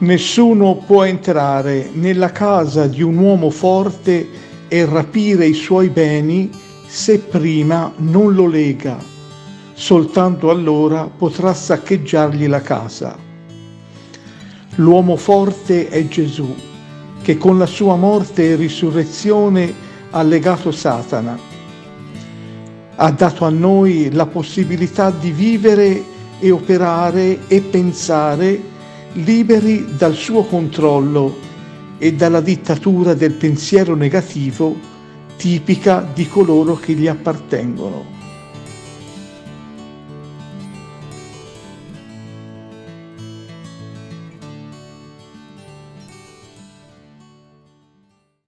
Nessuno può entrare nella casa di un uomo forte e rapire i suoi beni se prima non lo lega. Soltanto allora potrà saccheggiargli la casa. L'uomo forte è Gesù, che con la sua morte e risurrezione ha legato Satana. Ha dato a noi la possibilità di vivere e operare e pensare liberi dal suo controllo e dalla dittatura del pensiero negativo tipica di coloro che gli appartengono.